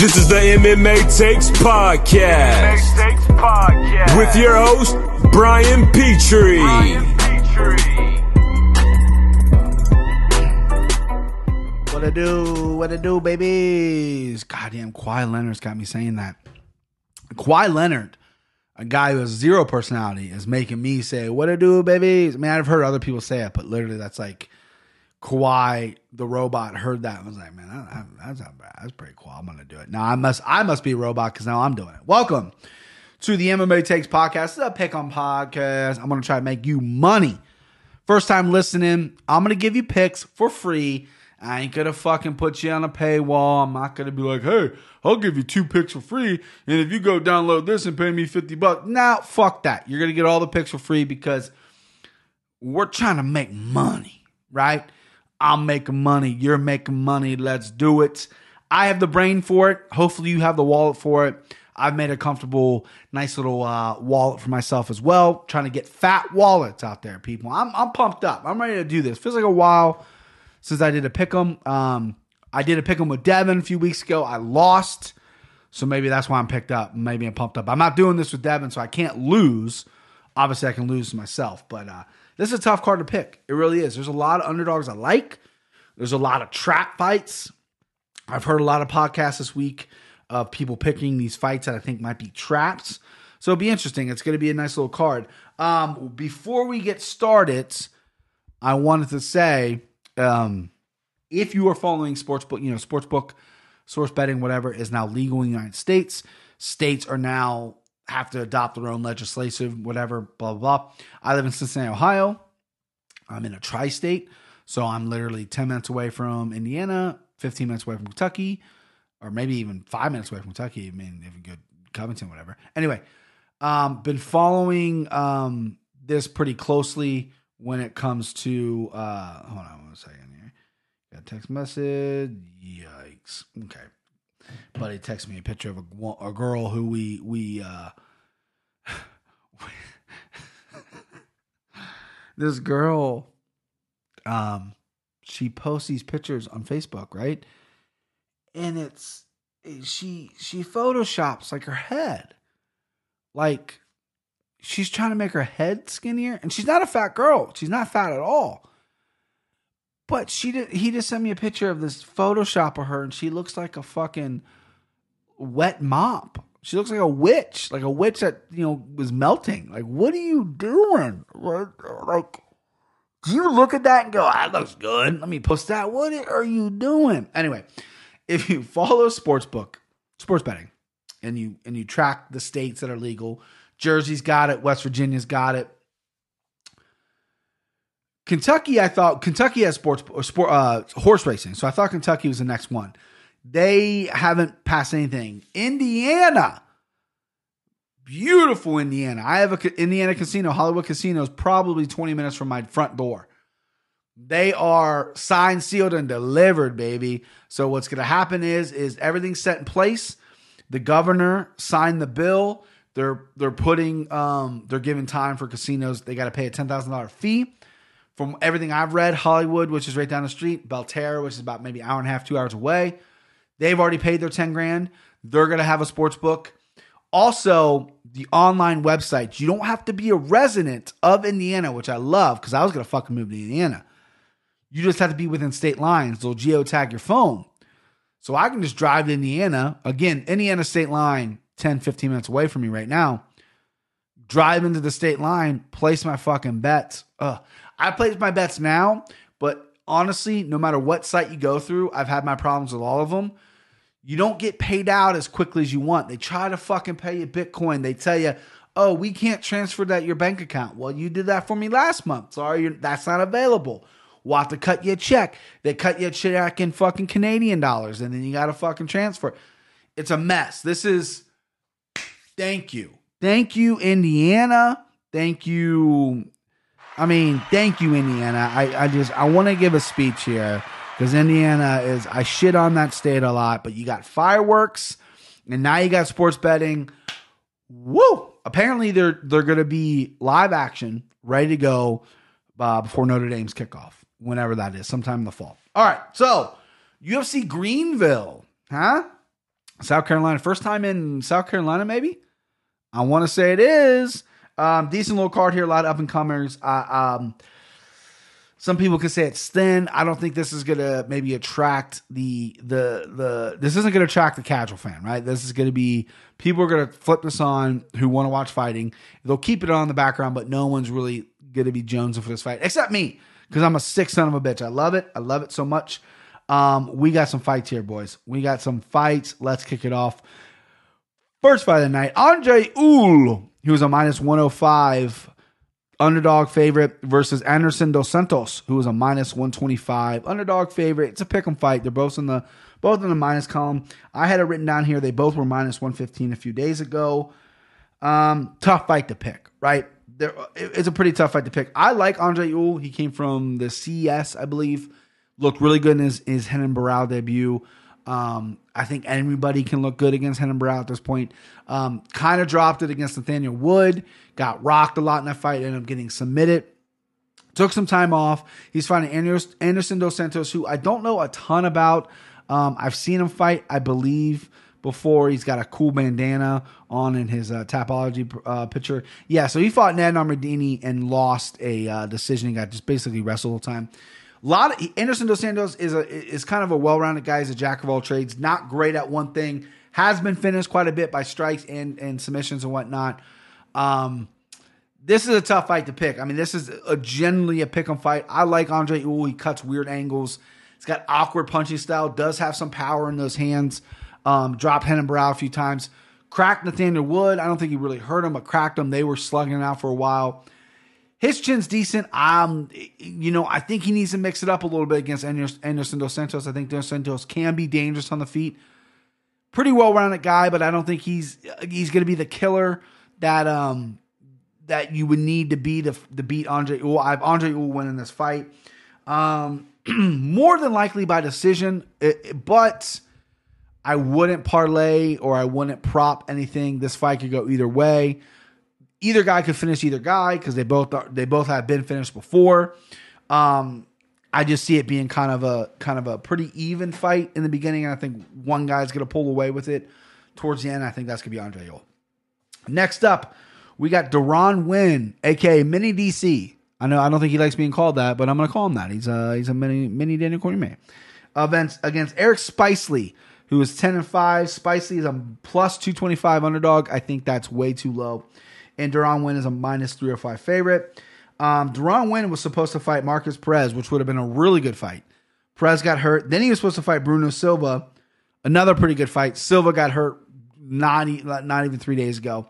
This is the MMA Takes Podcast. MMA Takes Podcast. With your host, Brian Petrie. Brian Petrie. What it do? What it do, babies? Goddamn, Kawhi Leonard's got me saying that. Kawhi Leonard, a guy who has zero personality, is making me say, What it do, babies? I mean, I've heard other people say it, but literally that's like Kawhi, the robot, heard that and was like, Man, that- that- that's not bad. That's pretty cool. I'm gonna do it. Now I must I must be a robot because now I'm doing it. Welcome to the MMA Takes Podcast, the Pick on Podcast. I'm gonna try to make you money. First time listening, I'm gonna give you picks for free. I ain't gonna fucking put you on a paywall. I'm not gonna be like, hey, I'll give you two picks for free, and if you go download this and pay me 50 bucks, nah, fuck that. You're gonna get all the picks for free because we're trying to make money, right? I'm making money, you're making money, let's do it. I have the brain for it. Hopefully, you have the wallet for it. I've made a comfortable, nice little uh, wallet for myself as well. Trying to get fat wallets out there, people. I'm, I'm pumped up. I'm ready to do this. Feels like a while since I did a pick 'em. Um, I did a pick 'em with Devin a few weeks ago. I lost, so maybe that's why I'm picked up. Maybe I'm pumped up. I'm not doing this with Devin, so I can't lose. Obviously, I can lose myself, but uh, this is a tough card to pick. It really is. There's a lot of underdogs I like. There's a lot of trap fights. I've heard a lot of podcasts this week of people picking these fights that I think might be traps. So it'll be interesting. It's going to be a nice little card. Um, before we get started, I wanted to say um, if you are following sportsbook, you know, sportsbook, source betting, whatever, is now legal in the United States. States are now have to adopt their own legislative, whatever, blah, blah, blah. I live in Cincinnati, Ohio. I'm in a tri state. So I'm literally 10 minutes away from Indiana, 15 minutes away from Kentucky, or maybe even five minutes away from Kentucky. I mean, if you go Covington, whatever. Anyway, um, been following um, this pretty closely when it comes to. Uh, hold on one second here. Got a text message. Yikes. Okay. Buddy texted me a picture of a, a girl who we we uh, this girl um she posts these pictures on Facebook, right? And it's she she photoshops like her head. Like she's trying to make her head skinnier and she's not a fat girl. She's not fat at all. But she did he just sent me a picture of this photoshop of her and she looks like a fucking wet mop. She looks like a witch, like a witch that, you know, was melting. Like what are you doing? Like do you look at that and go, that looks good? Let me post that. What are you doing? Anyway, if you follow sportsbook, sports betting, and you and you track the states that are legal, Jersey's got it, West Virginia's got it. Kentucky, I thought Kentucky has sports or sport uh, horse racing, so I thought Kentucky was the next one. They haven't passed anything. Indiana, beautiful Indiana. I have a Indiana casino. Hollywood Casino is probably 20 minutes from my front door. They are signed, sealed, and delivered, baby. So what's going to happen is is everything's set in place. The governor signed the bill. They're they're putting um they're giving time for casinos. They got to pay a ten thousand dollar fee. From everything I've read, Hollywood, which is right down the street, Belterra, which is about maybe an hour and a half, two hours away, they've already paid their ten grand. They're going to have a sports book. Also, the online websites. You don't have to be a resident of Indiana, which I love because I was going to fucking move to Indiana. You just have to be within state lines. They'll geotag your phone. So I can just drive to Indiana. Again, Indiana state line, 10, 15 minutes away from me right now. Drive into the state line, place my fucking bets. Ugh. I place my bets now, but honestly, no matter what site you go through, I've had my problems with all of them. You don't get paid out as quickly as you want. They try to fucking pay you Bitcoin. They tell you, oh, we can't transfer that your bank account. Well, you did that for me last month. Sorry, that's not available. We'll have to cut you a check. They cut you a check in fucking Canadian dollars, and then you got to fucking transfer. It's a mess. This is. Thank you, thank you, Indiana. Thank you. I mean, thank you, Indiana. I, I just I want to give a speech here because Indiana is I shit on that state a lot, but you got fireworks, and now you got sports betting. Woo! Apparently, they're they're to be live action, ready to go uh, before Notre Dame's kickoff, whenever that is, sometime in the fall. All right, so UFC Greenville, huh? South Carolina. First time in South Carolina, maybe? I want to say it is. Um, decent little card here, a lot of up and comers. Uh, um, some people could say it's thin. I don't think this is gonna maybe attract the the the. This isn't gonna attract the casual fan, right? This is gonna be people are gonna flip this on who want to watch fighting. They'll keep it on the background, but no one's really gonna be jonesing for this fight except me because I'm a sick son of a bitch. I love it. I love it so much. Um, we got some fights here, boys. We got some fights. Let's kick it off. First fight of the night, Andre Ewell, who was a minus 105 underdog favorite versus Anderson Dos Santos, who was a minus 125 underdog favorite. It's a pick 'em fight. They're both in the both in the minus column. I had it written down here. They both were minus 115 a few days ago. Um, tough fight to pick, right? There, it's a pretty tough fight to pick. I like Andre Ewell. He came from the CS, I believe. Looked really good in his, his Renan Barão debut. Um, I think anybody can look good against Renan Barão at this point. Um, kind of dropped it against Nathaniel Wood. Got rocked a lot in that fight. Ended up getting submitted. Took some time off. He's fighting Anderson Dos Santos, who I don't know a ton about. Um, I've seen him fight, I believe, before. He's got a cool bandana on in his uh, Tapology uh, picture. Yeah, so he fought Ned Armandini and lost a uh, decision. He got just basically wrestled all the time. Lot of Anderson Dos Santos is a is kind of a well-rounded guy. He's a jack of all trades. Not great at one thing. Has been finished quite a bit by strikes and and submissions and whatnot. Um, this is a tough fight to pick. I mean, this is a generally a pick 'em fight. I like Andre Ewell. He cuts weird angles. He's got awkward punching style. Does have some power in those hands. Um, dropped Henan Brow a few times. Cracked Nathaniel Wood. I don't think he really hurt him, but cracked him. They were slugging it out for a while. His chin's decent. Um, you know, I think he needs to mix it up a little bit against Anderson Dos Santos. I think Dos Santos can be dangerous on the feet. Pretty well rounded guy, but I don't think he's he's going to be the killer that um that you would need to be to beat Andre Ewell. I have Andre Ewell winning this fight. Um, more than likely by decision, it, but I wouldn't parlay or I wouldn't prop anything. This fight could go either way. Either guy could finish either guy because they both are, they both have been finished before. Um, I just see it being kind of a kind of a pretty even fight in the beginning. And I think one guy's going to pull away with it towards the end. I think that's going to be Andre Ewell. Next up, we got Deron Winn, aka Mini DC. I know I don't think he likes being called that, but I'm going to call him that. He's a he's a mini mini Daniel Cormier. Events against Eric Spicely, who is 10 and 5. Spicely is a plus 225 underdog. I think that's way too low. And Deron Winn is a minus three or five favorite. Um, Deron Winn was supposed to fight Markus Perez, which would have been a really good fight. Perez got hurt. Then he was supposed to fight Bruno Silva, another pretty good fight. Silva got hurt not, not even three days ago.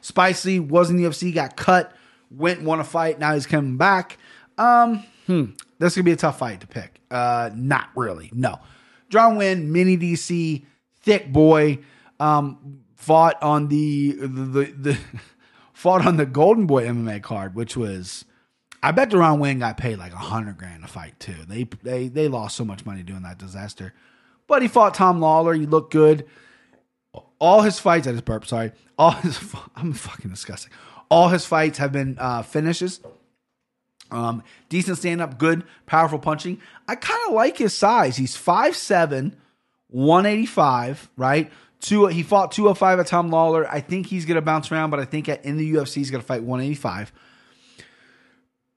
Spicy was in the UFC, got cut, went won a fight. Now he's coming back. Um, hmm, this could be a tough fight to pick. Uh, not really. No. John Wynn, mini DC, thick boy, um, fought on the the, the fought on the Golden Boy MMA card, which was. I bet Deron Winn got paid like a hundred grand to fight too. They they they lost so much money doing that disaster. But he fought Tom Lawlor. He looked good. All his fights, I just burp, sorry. All his, I'm fucking disgusting. All his fights have been uh, finishes. Um, decent stand up, good, powerful punching. I kind of like his size. He's 5'7, 185, right? Two, he fought 205 at Tom Lawlor. I think he's going to bounce around, but I think at, in the UFC, he's going to fight 185.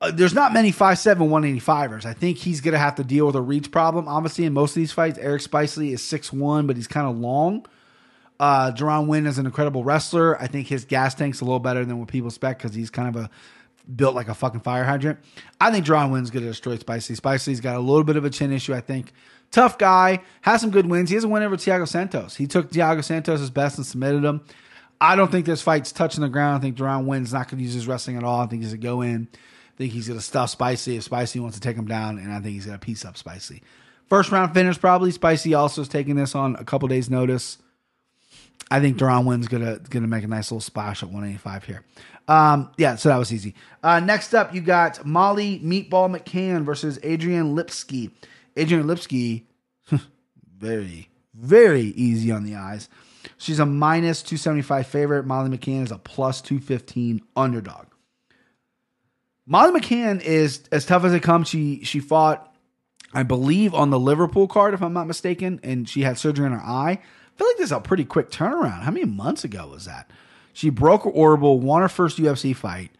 Uh, there's not many 5'7, 185ers. I think he's going to have to deal with a reach problem. Obviously, in most of these fights, Eric Spicely is 6'1, but he's kind of long. Uh, Deron Winn is an incredible wrestler. I think his gas tank's a little better than what people expect because he's kind of a built like a fucking fire hydrant. I think Deron Winn's going to destroy Spicy. Spicy's got a little bit of a chin issue, I think. Tough guy, has some good wins. He has a win over Thiago Santos. He took Thiago Santos' as best and submitted him. I don't think this fight's touching the ground. I think Deron Winn's not going to use his wrestling at all. I think he's going to go in. I think he's going to stuff Spicy if Spicy wants to take him down, and I think he's going to piece up Spicy. First round finish, probably. Spicy also is taking this on a couple days' notice. I think Deron Winn's gonna gonna make a nice little splash at 185 here. Um, yeah, so that was easy. Uh, next up, you got Molly Meatball McCann versus Adrian Lipski. Adrian Lipski, very very easy on the eyes. She's a minus 275 favorite. Molly McCann is a plus 215 underdog. Molly McCann is as tough as it comes. She she fought, I believe, on the Liverpool card, if I'm not mistaken, and she had surgery on her eye. Feel like this is a pretty quick turnaround. How many months ago was that? She broke her orbital, won her first UFC fight.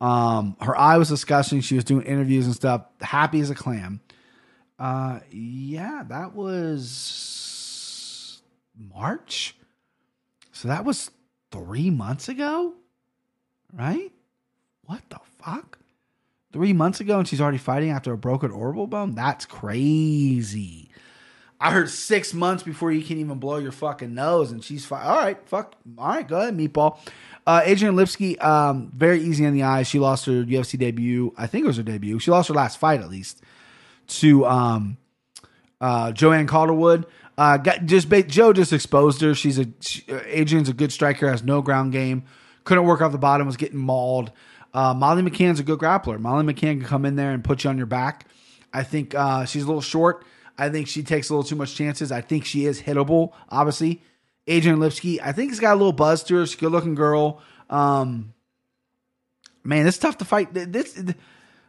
Um, her eye was disgusting. She was doing interviews and stuff, happy as a clam. Uh, yeah, that was March. So that was three months ago, right? What the fuck? Three months ago, and she's already fighting after a broken orbital bone? That's crazy. I heard six months before you can even blow your fucking nose, and she's fine. All right, fuck. All right, go ahead, meatball. Uh, Adrian Lipski, um, very easy on the eyes. She lost her UFC debut. I think it was her debut. She lost her last fight, at least, to um, uh, Joanne Calderwood. Uh, got, just Joe just exposed her. She's a she, uh, Adrian's a good striker, has no ground game. Couldn't work off the bottom, was getting mauled. Uh, Molly McCann's a good grappler. Molly McCann can come in there and put you on your back. I think uh, she's a little short. I think she takes a little too much chances. I think she is hittable, obviously. Adrian Lipski, I think he's got a little buzz to her. She's a good looking girl. Um, man, it's tough to fight. This,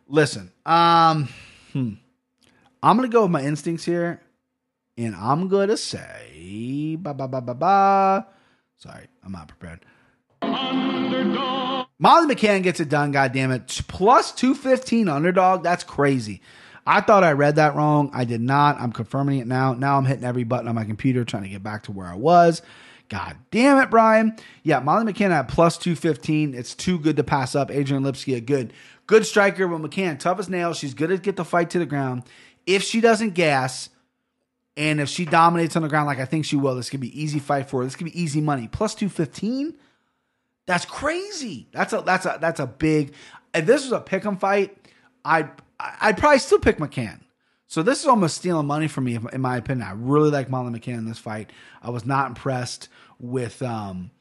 listen, um, hmm. I'm gonna go with my instincts here, and I'm gonna say ba ba ba ba ba. Sorry, I'm not prepared. Molly McCann gets it done. God damn it! Plus two fifteen underdog. That's crazy. I thought I read that wrong. I did not. I'm confirming it now. Now I'm hitting every button on my computer trying to get back to where I was. God damn it, Brian. Yeah, Molly McCann at plus 215. It's too good to pass up. Adrian Lipski, a good, good striker, but McCann, tough as nails. She's good to get the fight to the ground. If she doesn't gas, and if she dominates on the ground like I think she will, this could be easy fight for her. This could be easy money. Plus 215? That's crazy. That's a that's a that's a big if this was a pick 'em fight, I'd I'd probably still pick McCann. So this is almost stealing money from me, in my opinion. I really like Molly McCann in this fight. I was not impressed with um,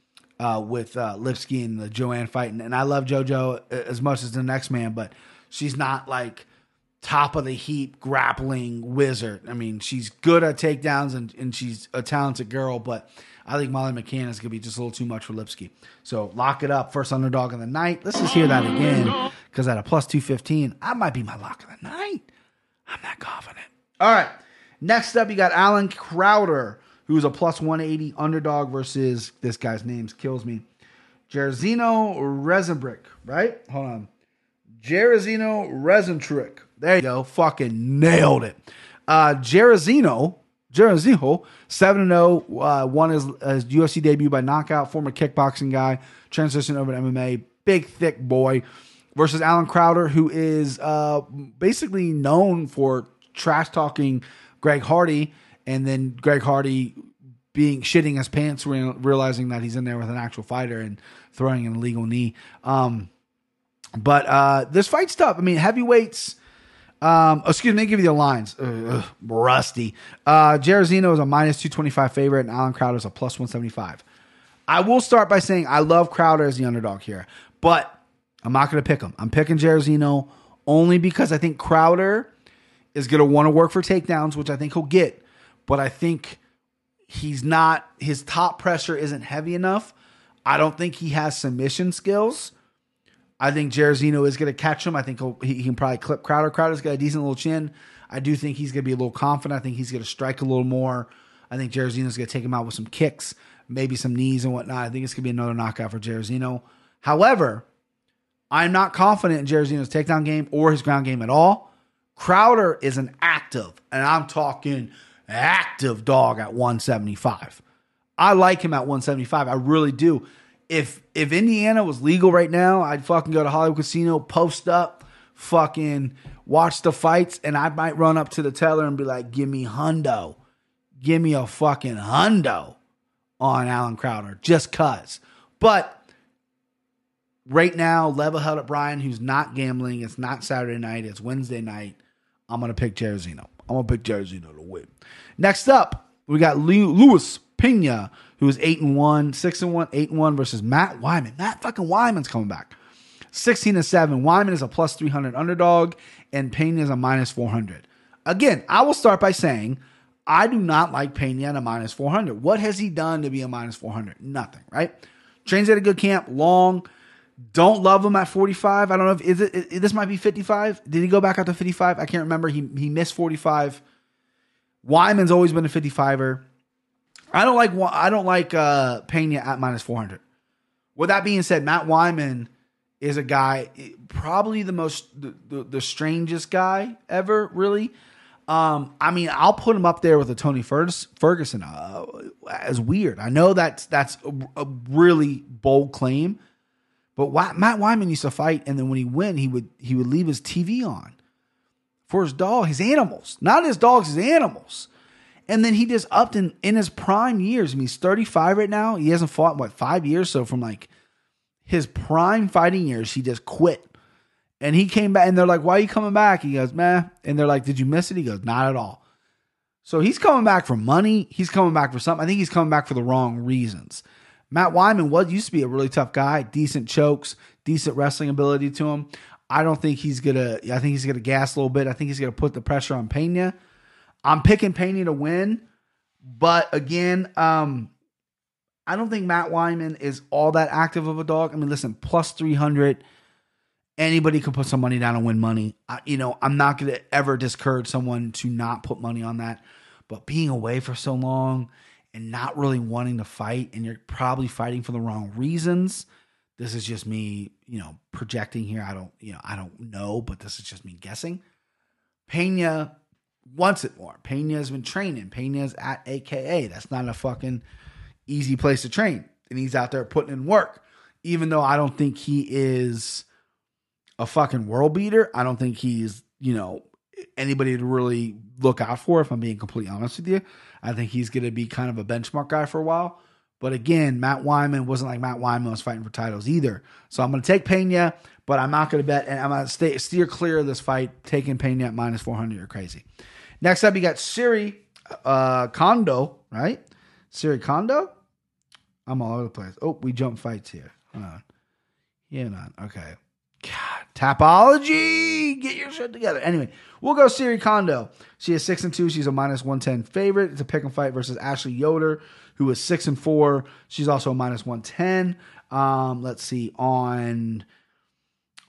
uh, with uh, Lipski and the Joanne fight, and, and I love JoJo as much as the next man, but she's not like top of the heap grappling wizard. I mean, she's good at takedowns and, and she's a talented girl, but I think Molly McCann is going to be just a little too much for Lipski. So lock it up. First underdog of the night. Let's just hear that again because at a plus 215, I might be my lock of the night. I'm not confident. All right. Next up, you got Allen Crowder, who's a plus 180 underdog versus this guy's name kills me. Jairzinho Rezenbrick, right? Hold on. Jairzinho Rezentrick. There you go. Fucking nailed it. Uh, Jairzinho, Jairzinho, 7 0, uh, won his, his UFC debut by knockout, former kickboxing guy, transitioned over to MMA. Big, thick boy versus Allen Crowder, who is uh, basically known for trash talking Greg Hardy, and then Greg Hardy being shitting his pants, re- realizing that he's in there with an actual fighter and throwing an illegal knee. Um, but uh, this fight's tough. I mean, heavyweights. Um, excuse me, give you the lines. Ugh, rusty. Uh, is a minus 225 favorite, and Allen Crowder is a plus 175. I will start by saying I love Crowder as the underdog here, but I'm not going to pick him. I'm picking Jairzinho only because I think Crowder is going to want to work for takedowns, which I think he'll get. But I think he's not, his top pressure isn't heavy enough. I don't think he has submission skills. I think Jairzinho is going to catch him. I think he, he can probably clip Crowder. Crowder's got a decent little chin. I do think he's going to be a little confident. I think he's going to strike a little more. I think Jairzinho's going to take him out with some kicks, maybe some knees and whatnot. I think it's going to be another knockout for Jairzinho. However, I'm not confident in Jairzinho's takedown game or his ground game at all. Crowder is an active, and I'm talking active dog at 175. I like him at 175. I really do. If if Indiana was legal right now, I'd fucking go to Hollywood Casino, post up, fucking watch the fights, and I might run up to the teller and be like, "Give me hundo, give me a fucking hundo on Allen Crowder, just cuz." But right now, level held at Brian, who's not gambling. It's not Saturday night. It's Wednesday night. I'm gonna pick Jairzinho. I'm gonna pick Jairzinho to win. Next up, we got Luis Pena, who is eight and one, six and one, eight and one versus Matt Wiman. Matt fucking Wiman's coming back. 16 and 7. Wiman is a plus 300 underdog, and Pena is a minus 400. Again, I will start by saying I do not like Pena at a minus 400. What has he done to be a minus 400? Nothing, right? Trains at a good camp, long. Don't love him at 45. I don't know if is it, this might be 55. Did he go back out to 55? I can't remember. He he missed 45. Wiman's always been a 55er. I don't like I don't like uh, Pena at minus four hundred. With that being said, Matt Wiman is a guy probably the most the, the, the strangest guy ever. Really, um, I mean, I'll put him up there with a Tony Ferguson uh, as weird. I know that's that's a, a really bold claim, but Wy- Matt Wiman used to fight, and then when he win, he would he would leave his TV on for his dog, his animals, not his dogs, his animals. And then he just upped in, in his prime years. I mean, he's 35 right now. He hasn't fought, what, five years? So from like his prime fighting years, he just quit. And he came back and they're like, why are you coming back? He goes, man. And they're like, did you miss it? He goes, not at all. So he's coming back for money. He's coming back for something. I think he's coming back for the wrong reasons. Matt Wiman was used to be a really tough guy, decent chokes, decent wrestling ability to him. I don't think he's gonna. I think he's gonna gas a little bit. I think he's gonna put the pressure on Pena. I'm picking Pena to win, but again, um, I don't think Matt Wiman is all that active of a dog. I mean, listen, plus three hundred. Anybody can put some money down and win money. I, you know, I'm not going to ever discourage someone to not put money on that. But being away for so long and not really wanting to fight, and you're probably fighting for the wrong reasons. This is just me, you know, projecting here. I don't, you know, I don't know, but this is just me guessing. Pena wants it more. Pena has been training. Pena's at AKA. That's not a fucking easy place to train. And he's out there putting in work. Even though I don't think he is a fucking world beater, I don't think he's, you know, anybody to really look out for, if I'm being completely honest with you. I think he's going to be kind of a benchmark guy for a while. But again, Matt Wiman wasn't like Matt Wiman was fighting for titles either. So I'm going to take Pena, but I'm not going to bet, and I'm going to stay steer clear of this fight. Taking Pena at minus 400, you're crazy. Next up, you got Syuri uh, Kondo, right? Syuri Kondo. I'm all over the place. Oh, we jump fights here. Hold on. Yeah, man. Okay. God, Tapology, get your shit together. Anyway, we'll go Syuri Kondo. She is six and two. She's a minus one ten favorite. It's a pick and fight versus Ashley Yoder, who is six and four. She's also a minus one ten. Um, let's see on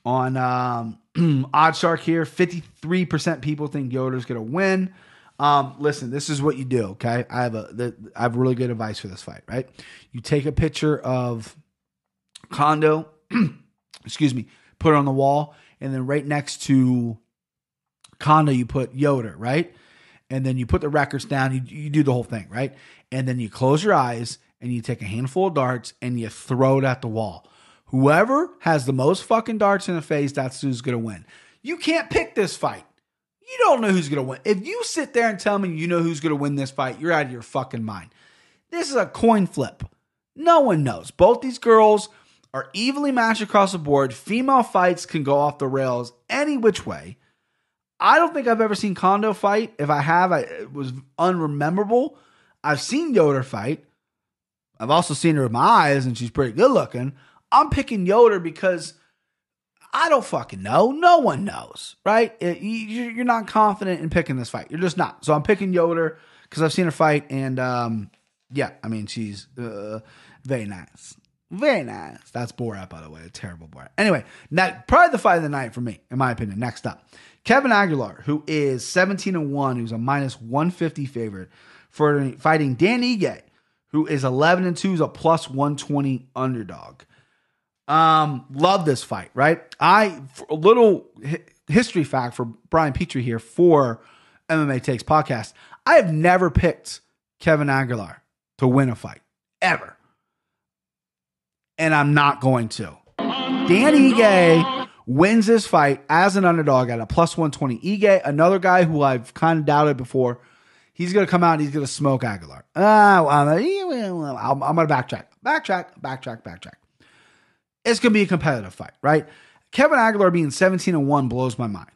on um, OddsShark here. Fifty three percent people think Yoder's gonna win. Um, listen, this is what you do. Okay, I have a the, I have really good advice for this fight. Right, you take a picture of Kondo. excuse me put it on the wall, and then right next to Kondo, you put Yoder, right? And then you put the records down, you, you do the whole thing, right? And then you close your eyes and you take a handful of darts and you throw it at the wall. Whoever has the most fucking darts in the face, that's who's gonna win. You can't pick this fight. You don't know who's gonna win. If you sit there and tell me you know who's gonna win this fight, you're out of your fucking mind. This is a coin flip. No one knows. Both these girls are evenly matched across the board. Female fights can go off the rails any which way. I don't think I've ever seen Kondo fight. If I have, I, it was unrememberable. I've seen Yoder fight. I've also seen her with my eyes, and she's pretty good looking. I'm picking Yoder because I don't fucking know. No one knows, right? It- you- you're not confident in picking this fight. You're just not. So I'm picking Yoder because I've seen her fight, and um, yeah, I mean she's uh, very nice. Very nice. That's Borat, by the way. A terrible Borat. Anyway, now probably the fight of the night for me, in my opinion. Next up, Kevin Aguilar, who is 17 and 1, who's a minus 150 favorite for fighting Dan Ige, who is 11 and 2, is a plus 120 underdog. Um, love this fight, right? I a little hi- history fact for Brian Petrie here for MMA Takes podcast. I have never picked Kevin Aguilar to win a fight ever, and I'm not going to. Dan Ige wins this fight as an underdog at a plus 120. Ige, another guy who I've kind of doubted before, he's going to come out and he's going to smoke Aguilar. Ah, I'm going to backtrack, backtrack, backtrack, backtrack it's going to be a competitive fight, right? Kevin Aguilar being 17 and 1 blows my mind.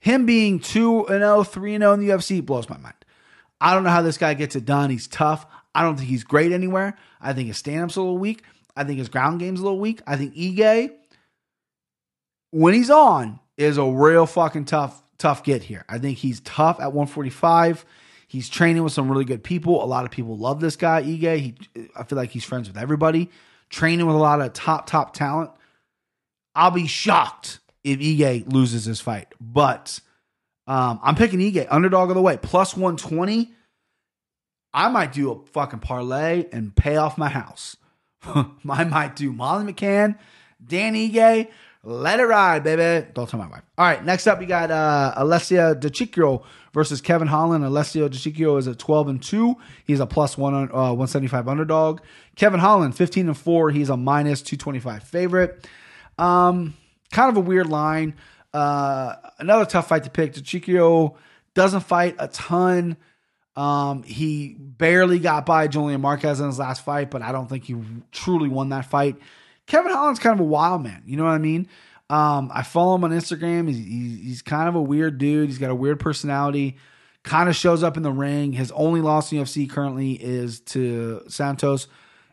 Him being 2 and 0, 3 and 0 in the UFC blows my mind. I don't know how this guy gets it done. He's tough. I don't think he's great anywhere. I think his stand up's a little weak. I think his ground game's a little weak. I think Ige, when he's on, is a real fucking tough, tough get here. I think he's tough at 145. He's training with some really good people. A lot of people love this guy, Ige. He, I feel like he's friends with everybody training with a lot of top, top talent. I'll be shocked if Ige loses this fight. But um, I'm picking Ige, underdog of the way, plus 120. I might do a fucking parlay and pay off my house. I might do Molly McCann, Dan Ige, let it ride, baby. Don't tell my wife. All right, next up, we got uh, Alessio DeCiccio versus Kevin Holland. Alessio DeCiccio is at 12 and 2. He's a plus one, uh, 175 underdog. Kevin Holland, 15 and 4. He's a minus 225 favorite. Um, kind of a weird line. Uh, another tough fight to pick. DeCiccio doesn't fight a ton. Um, he barely got by Julian Marquez in his last fight, but I don't think he truly won that fight. Kevin Holland's kind of a wild man. You know what I mean? Um, I follow him on Instagram. He's, he's, he's kind of a weird dude. He's got a weird personality. Kind of shows up in the ring. His only loss in UFC currently is to Santos,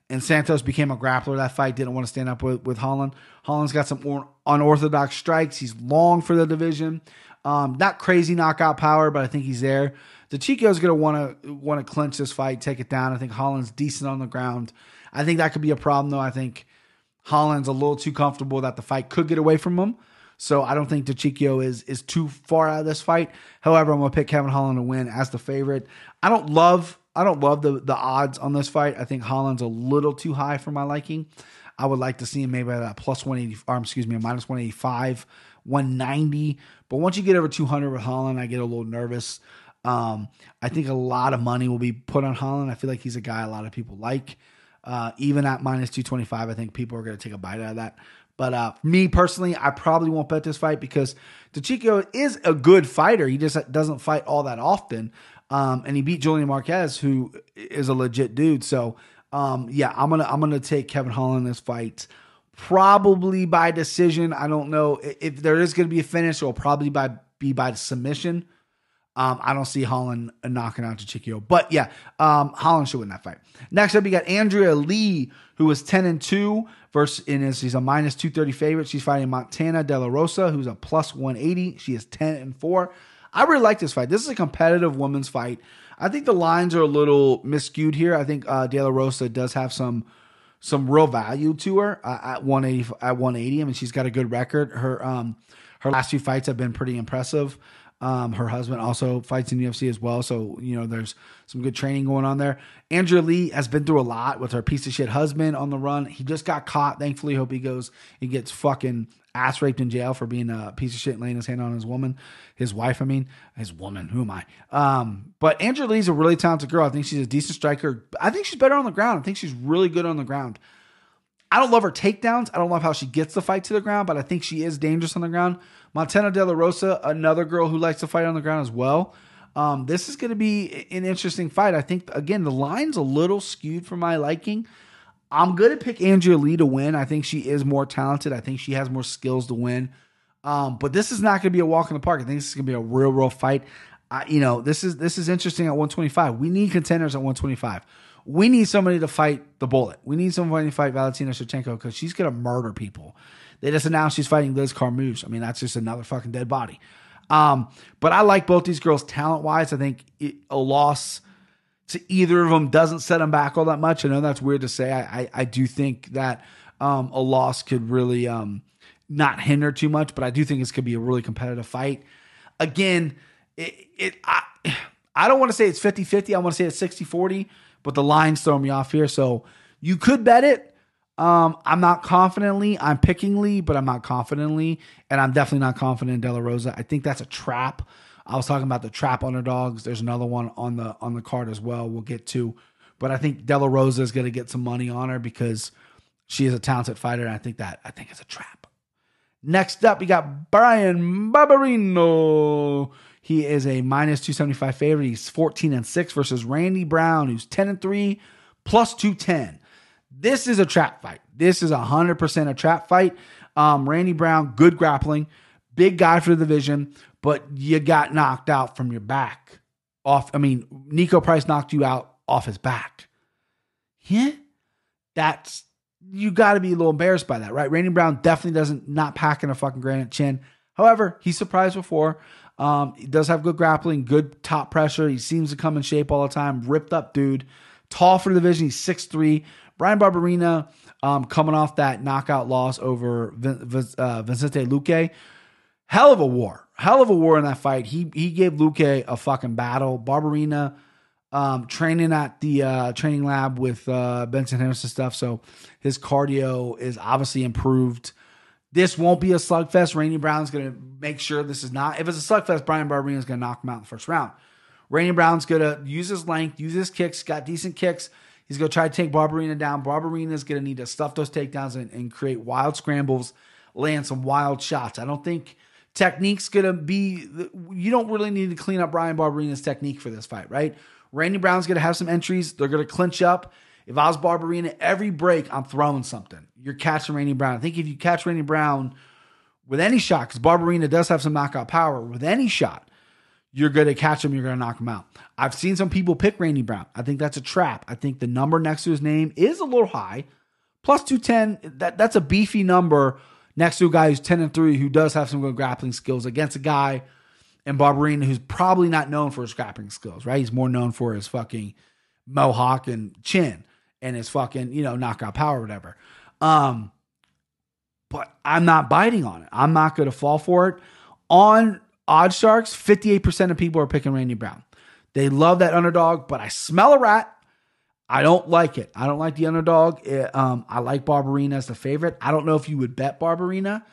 and Santos became a grappler that fight. Didn't want to stand up with, with Holland. Holland's got some or, unorthodox strikes. He's long for the division. Um, not crazy knockout power, but I think he's there. The Chico's going to want to want to clinch this fight, take it down. I think Holland's decent on the ground. I think that could be a problem, though. I think Holland's a little too comfortable that the fight could get away from him. So I don't think DeCiccio is is too far out of this fight. However, I'm gonna pick Kevin Holland to win as the favorite. I don't love I don't love the the odds on this fight. I think Holland's a little too high for my liking. I would like to see him maybe at a plus 180 or excuse me, a minus 185, 190. But once you get over 200 with Holland, I get a little nervous. Um, I think a lot of money will be put on Holland. I feel like he's a guy a lot of people like. Uh, even at minus 225, I think people are going to take a bite out of that. But uh, me personally, I probably won't bet this fight because DeCiccio is a good fighter. He just doesn't fight all that often. Um, and he beat Julian Marquez, who is a legit dude. So um, yeah, I'm gonna I'm gonna take Kevin Holland in this fight, probably by decision. I don't know if there is gonna be a finish. It'll probably by be by submission. Um, I don't see Holland knocking out DeCiccio. But yeah, um, Holland should win that fight. Next up, you got Andrea Lee, who is 10 and 2 versus in his, he's a minus 230 favorite. She's fighting Montana De La Rosa, who's a plus 180. She is 10 and 4. I really like this fight. This is a competitive women's fight. I think the lines are a little miscued here. I think uh, De La Rosa does have some some real value to her uh, at 180 at 180. I mean, she's got a good record. Her um her last few fights have been pretty impressive. Um, her husband also fights in UFC as well, so you know there's some good training going on there. Andrea Lee has been through a lot with her piece of shit husband on the run. He just got caught. Thankfully, hope he goes. He gets fucking ass raped in jail for being a piece of shit and laying his hand on his woman, his wife. I mean, his woman. Who am I? Um, but Andrea Lee's a really talented girl. I think she's a decent striker. I think she's better on the ground. I think she's really good on the ground. I don't love her takedowns. I don't love how she gets the fight to the ground, but I think she is dangerous on the ground. Montana De La Rosa, another girl who likes to fight on the ground as well. Um, this is going to be an interesting fight. I think, again, the line's a little skewed for my liking. I'm going to pick Andrea Lee to win. I think she is more talented. I think she has more skills to win. Um, but this is not going to be a walk in the park. I think this is going to be a real, real fight. I, you know, this is this is interesting at 125. We need contenders at 125 we need somebody to fight the bullet. We need somebody to fight Valentina Shevchenko because she's going to murder people. They just announced she's fighting Liz Carmouche. I mean, that's just another fucking dead body. Um, but I like both these girls talent wise. I think it, a loss to either of them doesn't set them back all that much. I know that's weird to say. I, I, I do think that um, a loss could really um, not hinder too much, but I do think this could be a really competitive fight. Again, it, it I, I don't want to say it's 50 50. I want to say it's 60 40 but the lines throw me off here. So you could bet it. Um, I'm not confidently. I'm picking Lee, but I'm not confidently, and I'm definitely not confident in De La Rosa. I think that's a trap. I was talking about the trap underdogs. There's another one on the on the card as well. We'll get to, but I think De La Rosa is going to get some money on her because she is a talented fighter, and I think that I think it's a trap. Next up, we got Brian Barberena. He is a minus 275 favorite. He's 14 and 6 versus Randy Brown, who's 10 and 3, plus 210. This is a trap fight. This is 100% a trap fight. Um, Randy Brown, good grappling, big guy for the division, but you got knocked out from your back. Off, I mean, Niko Price knocked you out off his back. Yeah, that's you got to be a little embarrassed by that, right? Randy Brown definitely doesn't not packing a fucking granite chin. However, he's surprised before. Um, he does have good grappling, good top pressure. He seems to come in shape all the time. Ripped up dude. Tall for the division. He's 6'3. Bryan Barberena um, coming off that knockout loss over Vin, uh, Vicente Luque. Hell of a war. Hell of a war in that fight. He he gave Luque a fucking battle. Barberena um, training at the uh, training lab with uh, Benson Henderson stuff. So his cardio is obviously improved. This won't be a slugfest. Randy Brown's going to make sure this is not. If it's a slugfest, Brian Barberena is going to knock him out in the first round. Randy Brown's going to use his length, use his kicks, got decent kicks. He's going to try to take Barberena down. Barberena is going to need to stuff those takedowns and, and create wild scrambles, land some wild shots. I don't think technique's going to be, you don't really need to clean up Brian Barberena's technique for this fight, right? Randy Brown's going to have some entries. They're going to clinch up. If I was Barberena, every break I'm throwing something. You're catching Randy Brown. I think if you catch Randy Brown with any shot, because Barberena does have some knockout power, with any shot, you're going to catch him. You're going to knock him out. I've seen some people pick Randy Brown. I think that's a trap. I think the number next to his name is a little high. Plus 210, that, that's a beefy number next to a guy who's 10 and 3 who does have some good grappling skills against a guy in Barberena who's probably not known for his grappling skills, right? He's more known for his fucking mohawk and chin and his fucking, you know, knockout power whatever. Um, but I'm not biting on it. I'm not going to fall for it. On Odd Sharks, 58% of people are picking Randy Brown. They love that underdog, but I smell a rat. I don't like it. I don't like the underdog. It, um, I like Barberena as the favorite. I don't know if you would bet Barberena.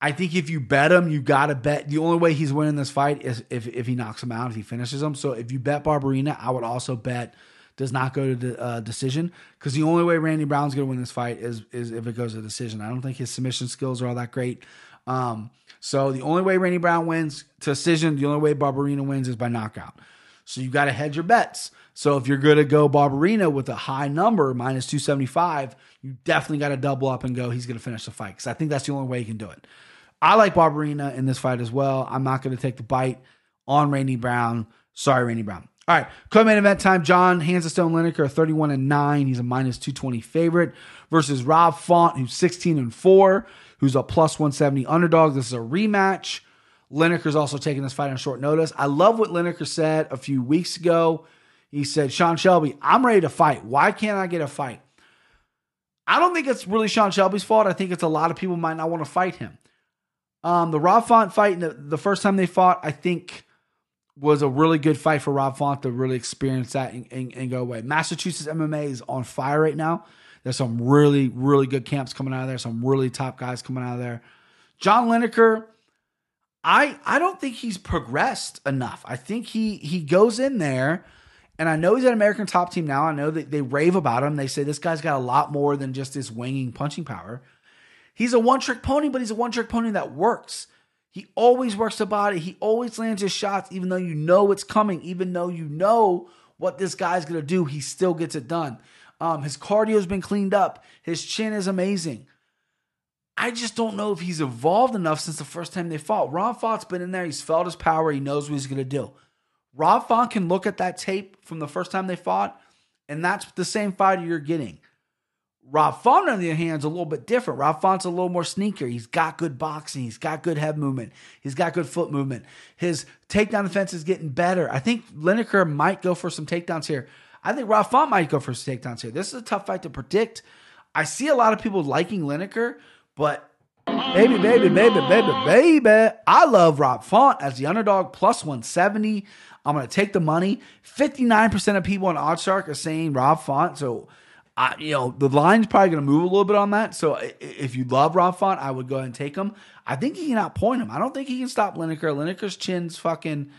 I think if you bet him, you got to bet. The only way he's winning this fight is if, if he knocks him out, if he finishes him. So if you bet Barberena, I would also bet does not go to the uh, decision because the only way Randy Brown's going to win this fight is is if it goes to decision. I don't think his submission skills are all that great. Um, so the only way Randy Brown wins to decision, the only way Barberena wins is by knockout. So you got to hedge your bets. So if you're going to go Barberena with a high number, minus 275, you definitely got to double up and go, he's going to finish the fight. Because I think that's the only way you can do it. I like Barberena in this fight as well. I'm not going to take the bite on Randy Brown. Sorry, Randy Brown. All right, co-main event time. John Hands of Stone Lineker, 31 and 9. He's a minus 220 favorite versus Rob Font, who's 16 and 4, who's a plus 170 underdog. This is a rematch. Lineker's also taking this fight on short notice. I love what Lineker said a few weeks ago. He said, Sean Shelby, I'm ready to fight. Why can't I get a fight? I don't think it's really Sean Shelby's fault. I think it's a lot of people might not want to fight him. Um, the Rob Font fight, the, the first time they fought, I think was a really good fight for Rob Font to really experience that and, and, and, go away. Massachusetts MMA is on fire right now. There's some really, really good camps coming out of there, some really top guys coming out of there. John Lineker, I I don't think he's progressed enough. I think he he goes in there, and I know he's an American top team now. I know that they rave about him. They say this guy's got a lot more than just his winging punching power. He's a one trick pony, but he's a one trick pony that works. He always works the body. He always lands his shots, even though you know it's coming, even though you know what this guy's gonna do. He still gets it done. Um, his cardio's been cleaned up. His chin is amazing. I just don't know if he's evolved enough since the first time they fought. Rob Font's been in there. He's felt his power. He knows what he's going to do. Rob Font can look at that tape from the first time they fought, and that's the same fighter you're getting. Rob Font, on the other hand, is a little bit different. Rob Font's a little more sneaker. He's got good boxing. He's got good head movement. He's got good foot movement. His takedown defense is getting better. I think Lineker might go for some takedowns here. I think Rob Font might go for takedowns here. This is a tough fight to predict. I see a lot of people liking Lineker, but baby, baby, baby, baby, baby, I love Rob Font as the underdog plus 170. I'm going to take the money. 59% of people on OddsShark are saying Rob Font. So I, you know, the line's probably going to move a little bit on that. So if you love Rob Font, I would go ahead and take him. I think he can outpoint him. I don't think he can stop Lineker. Lineker's chin's fucking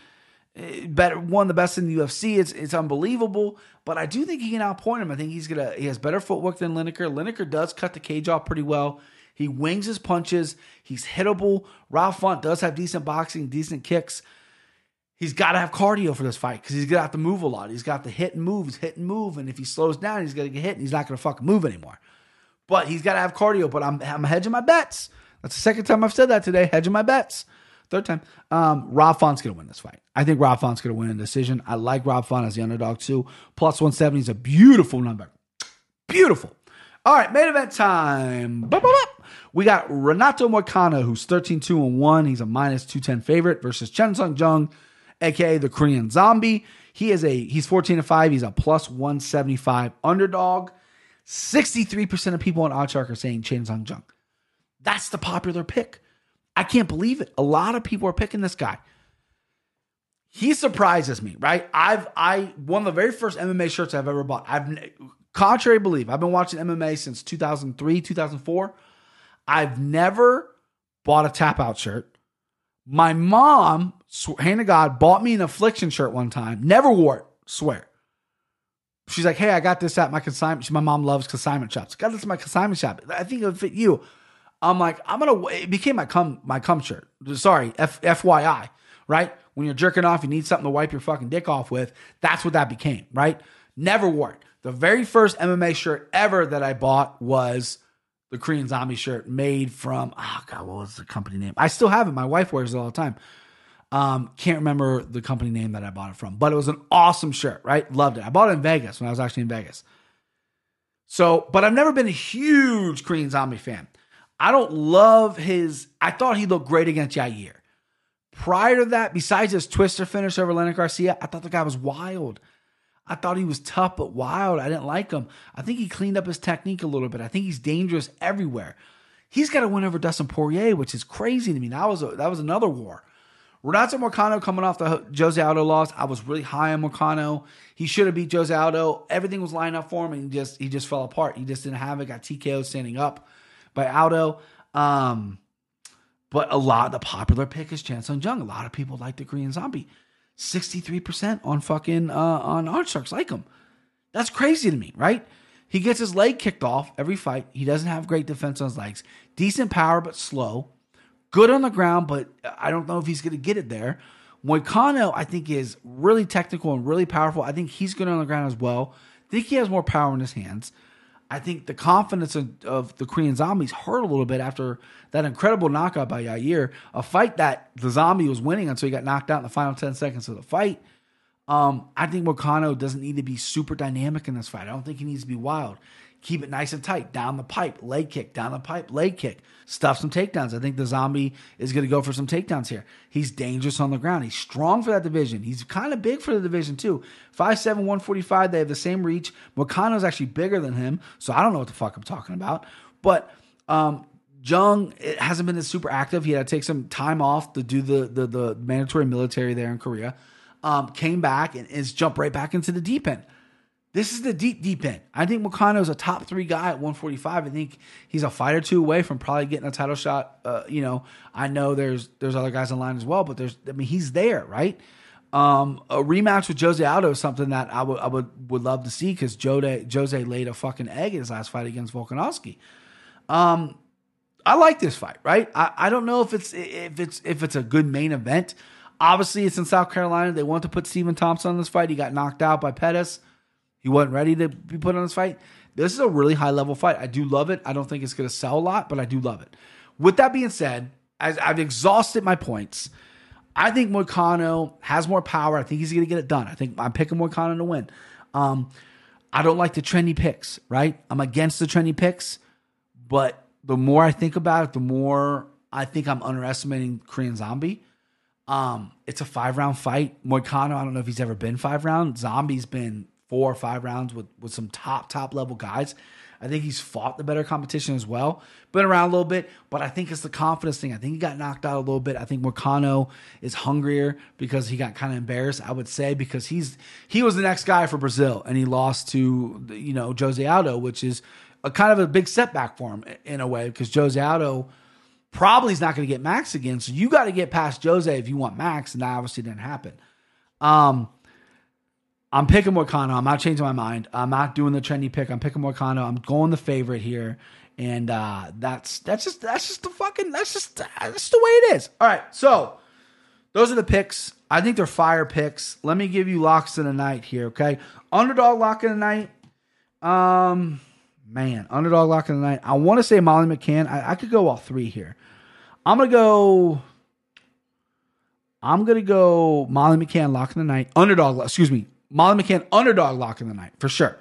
Eh, better, one of the best in the UFC. It's it's unbelievable. But I do think he can outpoint him. I think he's gonna he has better footwork than Lineker. Lineker does cut the cage off pretty well. He wings his punches. He's hittable. Ralph Font does have decent boxing, decent kicks he's got to have cardio for this fight because he's gonna have to move a lot. He's got to hit and move, he's hit and move, and if he slows down, he's gonna get hit and he's not gonna fucking move anymore. But he's got to have cardio. But I'm I'm hedging my bets. That's the second time I've said that today. Hedging my bets. Third time. Um, Rob Font's gonna win this fight. I think Rob Font's gonna win a decision. I like Rob Font as the underdog too. Plus 170 is a beautiful number. Beautiful. All right, main event time. We got Renato Moicano, who's 13 2 and 1. He's a minus 210 favorite versus Chan Sung Jung aka the Korean Zombie. He is a he's 14 to 5. He's a plus 175 underdog. 63% of people on OddsShark are saying Chan Sung Jung. That's the popular pick. I can't believe it. A lot of people are picking this guy. he surprises me, right? I've I one of the very first MMA shirts I've ever bought. I've contrary belief, I've been watching MMA since 2003, 2004. I've never bought a tap out shirt. My mom, hand of God, bought me an affliction shirt one time. Never wore it, swear. She's like, hey, I got this at my consignment. She, my mom loves consignment shops. Got this at my consignment shop. I think it would fit you. I'm like, I'm gonna. It became my cum my cum shirt. Sorry, F, FYI, right? When you're jerking off, you need something to wipe your fucking dick off with. That's what that became, right? Never wore it. The very first MMA shirt ever that I bought was the Korean Zombie shirt made from. Oh god, what was the company name? I still have it. My wife wears it all the time. Um, can't remember the company name that I bought it from, but it was an awesome shirt, right? Loved it. I bought it in Vegas when I was actually in Vegas. So, but I've never been a huge Korean Zombie fan. I don't love his. I thought he looked great against Yair. Prior to that, besides his twister finish over Leonard Garcia, I thought the guy was wild. I thought he was tough but wild. I didn't like him. I think he cleaned up his technique a little bit. I think he's dangerous everywhere. He's got to win over Dustin Poirier, which is crazy to me. That was a, that was another war. Renato Moicano coming off the Jose Aldo loss. I was really high on Moicano. He should have beat Jose Aldo. Everything was lined up for him, and he just he just fell apart. He just didn't have it. Got TKO standing up by Aldo. Um, but a lot the popular pick is Chan Sung Jung. A lot of people like the Korean Zombie. 63% on fucking uh on OddsSharks like him. That's crazy to me, right? He gets his leg kicked off every fight. He doesn't have great defense on his legs. Decent power, but slow. Good on the ground, but I don't know if he's going to get it there. Moicano, I think, is really technical and really powerful. I think he's good on the ground as well. I think he has more power in his hands. I think the confidence of, of, the Korean zombies hurt a little bit after that incredible knockout by Yair, a fight that the zombie was winning until he got knocked out in the final 10 seconds of the fight. Um, I think Moicano doesn't need to be super dynamic in this fight. I don't think he needs to be wild. Keep it nice and tight. Down the pipe, leg kick, down the pipe, leg kick. Stuff some takedowns. I think the zombie is going to go for some takedowns here. He's dangerous on the ground. He's strong for that division. He's kind of big for the division too. 5'7, 145. They have the same reach. Moicano's actually bigger than him. So I don't know what the fuck I'm talking about. But um, Jung it hasn't been as super active. He had to take some time off to do the the, the mandatory military there in Korea. Um, came back and is jumped right back into the deep end. This is the deep, deep end. I think Moicano is a top three guy at 145. I think he's a fight or two away from probably getting a title shot. Uh, you know, I know there's there's other guys in line as well, but there's I mean he's there, right? Um, a rematch with Jose Aldo is something that I would I would would love to see because Jose Jose laid a fucking egg in his last fight against Volkanovski. Um, I like this fight, right? I, I don't know if it's if it's if it's a good main event. Obviously, it's in South Carolina. They want to put Stephen Thompson on this fight. He got knocked out by Pettis. He wasn't ready to be put on this fight. This is a really high level fight. I do love it. I don't think it's going to sell a lot, but I do love it. With that being said, as I've exhausted my points, I think Moicano has more power. I think he's going to get it done. I think I'm picking Moicano to win. Um, I don't like the trendy picks, right? I'm against the trendy picks, but the more I think about it, the more I think I'm underestimating Korean Zombie. Um, it's a five round fight. Moicano, I don't know if he's ever been five round. Zombie's been four or five rounds with with some top top level guys. I think he's fought the better competition as well. Been around a little bit, but I think it's the confidence thing. I think he got knocked out a little bit. I think Moicano is hungrier because he got kind of embarrassed. I would say because he's he was the next guy for Brazil and he lost to you know Jose Aldo, which is a kind of a big setback for him in a way because Jose Aldo probably is not going to get Max again. So you got to get past Jose if you want Max, and that obviously didn't happen. Um, I'm picking Moicano. I'm not changing my mind. I'm not doing the trendy pick. I'm picking Moicano. I'm going the favorite here, and uh, that's that's just that's just the fucking that's just that's the way it is. All right, so those are the picks. I think they're fire picks. Let me give you locks of the night here. Okay, underdog lock of the night. Um, man, underdog lock of the night. I want to say Molly McCann. I, I could go all three here. I'm gonna go. I'm gonna go Molly McCann lock of the night. Underdog. Excuse me. Molly McCann underdog lock of the night for sure.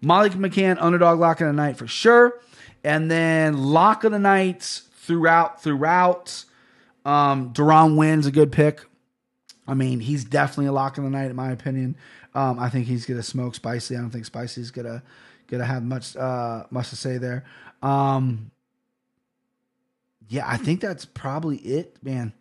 Molly McCann underdog lock of the night for sure. And then lock of the nights throughout throughout. Um, Deron Winn's a good pick. I mean, he's definitely a lock of the night in my opinion. Um, I think he's gonna smoke spicy. I don't think spicy's gonna gonna have much uh much to say there. Um, yeah, I think that's probably it, man.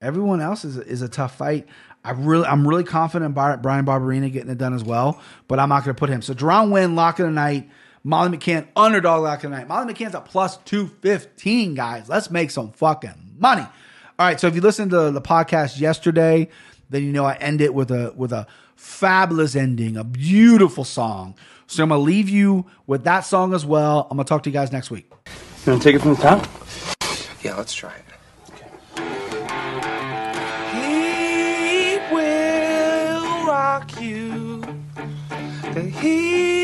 Everyone else is is a tough fight. I really, I'm really confident in Brian Barberena getting it done as well, but I'm not going to put him. So Deron Winn, lock of the night. Molly McCann, underdog lock of the night. Molly McCann's a plus 215, guys. Let's make some fucking money. All right, so if you listened to the podcast yesterday, then you know I end it with a with a fabulous ending, a beautiful song. So I'm gonna leave you with that song as well. I'm gonna talk to you guys next week. You want to take it from the top? Yeah, let's try it. The heat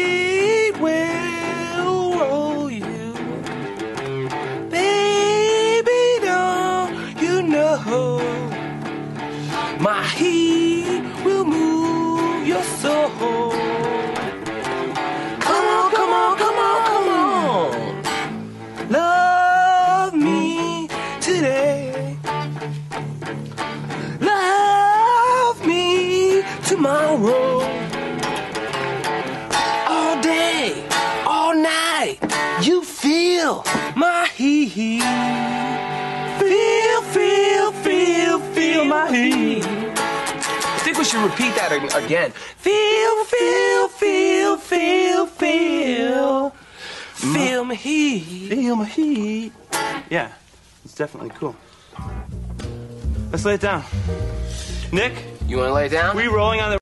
heat. Feel, feel, feel, feel my heat. I think we should repeat that again. Feel, feel, feel, feel, feel. Mm-hmm. Feel my heat. Feel my heat. Yeah, it's definitely cool. Let's lay it down. Nick, You want to lay it down? we rolling on the